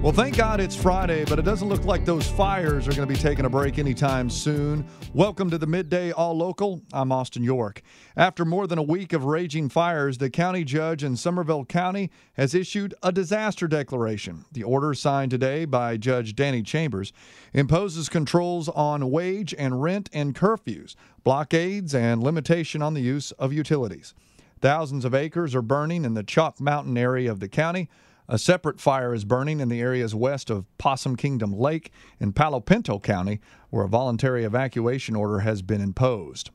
Well, thank God it's Friday, but it doesn't look like those fires are going to be taking a break anytime soon. Welcome to the Midday All Local. I'm Austin York. After more than a week of raging fires, the county judge in Somervell County has issued a disaster declaration. The order signed today by Judge Danny Chambers imposes controls on wage and rent and curfews, blockades, and limitation on the use of utilities. Thousands of acres are burning in the Chalk Mountain area of the county. A separate fire is burning in the areas west of Possum Kingdom Lake in Palo Pinto County, where a voluntary evacuation order has been imposed.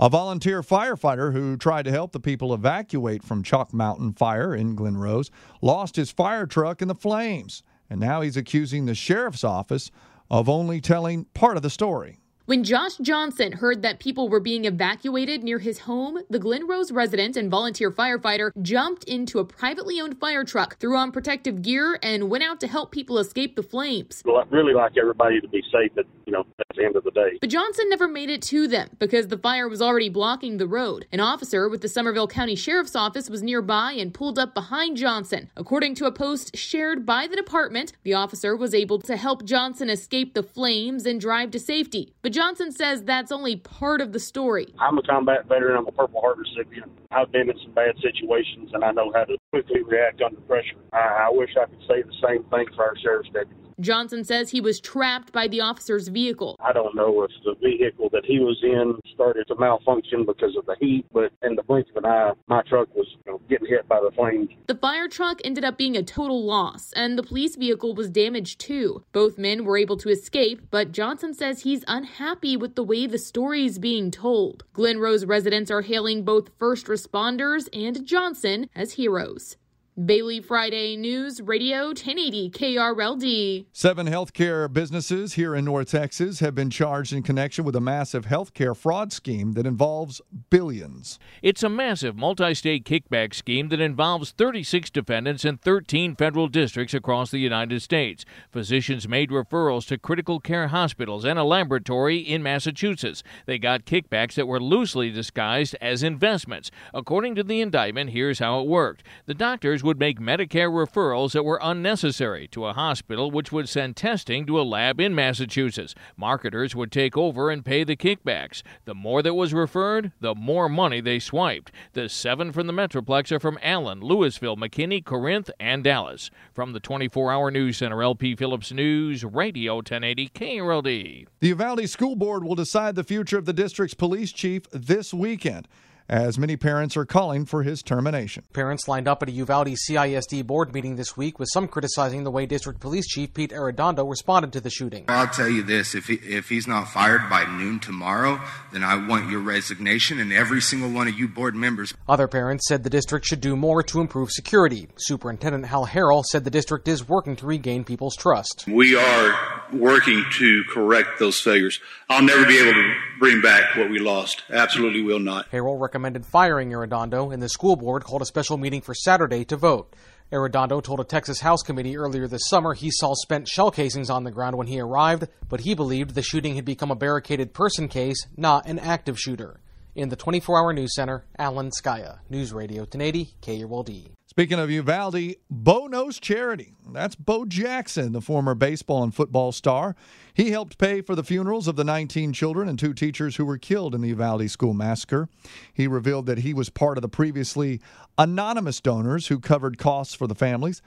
A volunteer firefighter who tried to help the people evacuate from Chalk Mountain Fire in Glen Rose lost his fire truck in the flames, and now he's accusing the sheriff's office of only telling part of the story. When Josh Johnson heard that people were being evacuated near his home, the Glen Rose resident and volunteer firefighter jumped into a privately owned fire truck, threw on protective gear, and went out to help people escape the flames. Well, I'd really like everybody to be safe at, you know, at the end of the day. But Johnson never made it to them because the fire was already blocking the road. An officer with the Somervell County Sheriff's Office was nearby and pulled up behind Johnson. According to a post shared by the department, the officer was able to help Johnson escape the flames and drive to safety. But Johnson says that's only part of the story. I'm a combat veteran. I'm a Purple Heart recipient. I've been in some bad situations, and I know how to quickly react under pressure. I, I wish I could say the same thing for our sheriff's deputies. Johnson says he was trapped by the officer's vehicle. I don't know if the vehicle that he was in started to malfunction because of the heat, but in the blink of an eye, my truck was you know, getting hit by the flames. The fire truck ended up being a total loss, and the police vehicle was damaged too. Both men were able to escape, but Johnson says he's unhappy with the way the story is being told. Glen Rose residents are hailing both first responders and Johnson as heroes. Bailey Friday News Radio 1080 KRLD. Seven healthcare businesses here in North Texas have been charged in connection with a massive healthcare fraud scheme that involves billions. It's a massive multi state kickback scheme that involves 36 defendants in 13 federal districts across the United States. Physicians made referrals to critical care hospitals and a laboratory in Massachusetts. They got kickbacks that were loosely disguised as investments. According to the indictment, here's how it worked the doctors would make Medicare referrals that were unnecessary to a hospital, which would send testing to a lab in Massachusetts. Marketers would take over and pay the kickbacks. The more that was referred, the more money they swiped. The seven from the Metroplex are from Allen, Lewisville, McKinney, Corinth, and Dallas. From the 24 hour news center, LP Phillips News, Radio 1080 KRLD. The Uvalde School Board will decide the future of the district's police chief this weekend as many parents are calling for his termination. Parents lined up at a Uvalde CISD board meeting this week, with some criticizing the way District Police Chief Pete Arredondo responded to the shooting. I'll tell you this: if he, if he's not fired by noon tomorrow, then I want your resignation and every single one of you board members. Other parents said the district should do more to improve security. Superintendent Hal Harrell said the district is working to regain people's trust. We are working to correct those failures. I'll never be able to bring back what we lost. Absolutely will not. Harrell recommended firing Arredondo, and the school board called a special meeting for Saturday to vote. Arredondo told a Texas House committee earlier this summer he saw spent shell casings on the ground when he arrived, but he believed the shooting had become a barricaded person case, not an active shooter. In the 24 hour news center, Alan Scaia, News Radio 1080, KRLD. Speaking of Uvalde, Bo knows charity. That's Bo Jackson, the former baseball and football star. He helped pay for the funerals of the 19 children and two teachers who were killed in the Uvalde school massacre. He revealed that he was part of the previously anonymous donors who covered costs for the families.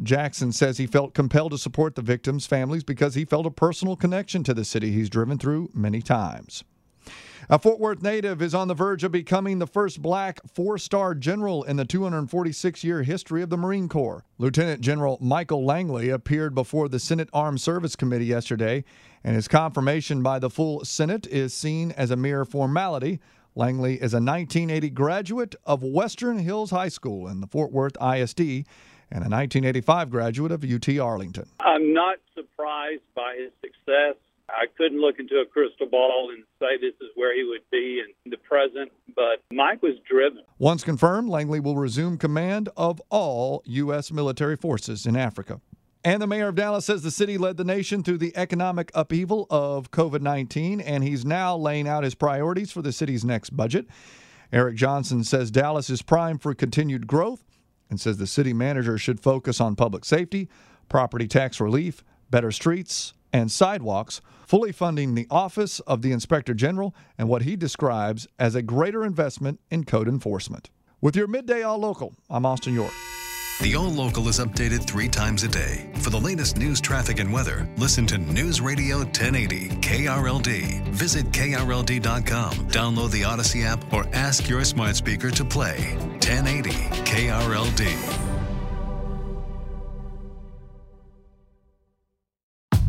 Jackson says he felt compelled to support the victims' families because he felt a personal connection to the city he's driven through many times. A Fort Worth native is on the verge of becoming the first black four star general in the 246 year history of the Marine Corps. Lieutenant General Michael Langley appeared before the Senate Armed Service Committee yesterday, and his confirmation by the full Senate is seen as a mere formality. Langley is a 1980 graduate of Western Hills High School in the Fort Worth ISD and a 1985 graduate of UT Arlington. I'm not surprised by his success. I couldn't look into a crystal ball and say this is where he would be in the present, but Mike was driven. Once confirmed, Langley will resume command of all U.S. military forces in Africa. And the mayor of Dallas says the city led the nation through the economic upheaval of COVID 19, and he's now laying out his priorities for the city's next budget. Eric Johnson says Dallas is primed for continued growth and says the city manager should focus on public safety, property tax relief, better streets, and sidewalks, fully funding the Office of the Inspector General and what he describes as a greater investment in code enforcement. With your midday all local, I'm Austin York. The All Local is updated three times a day. For the latest news, traffic, and weather, listen to News Radio 1080 KRLD. Visit KRLD.com, download the Odyssey app, or ask your smart speaker to play 1080 KRLD.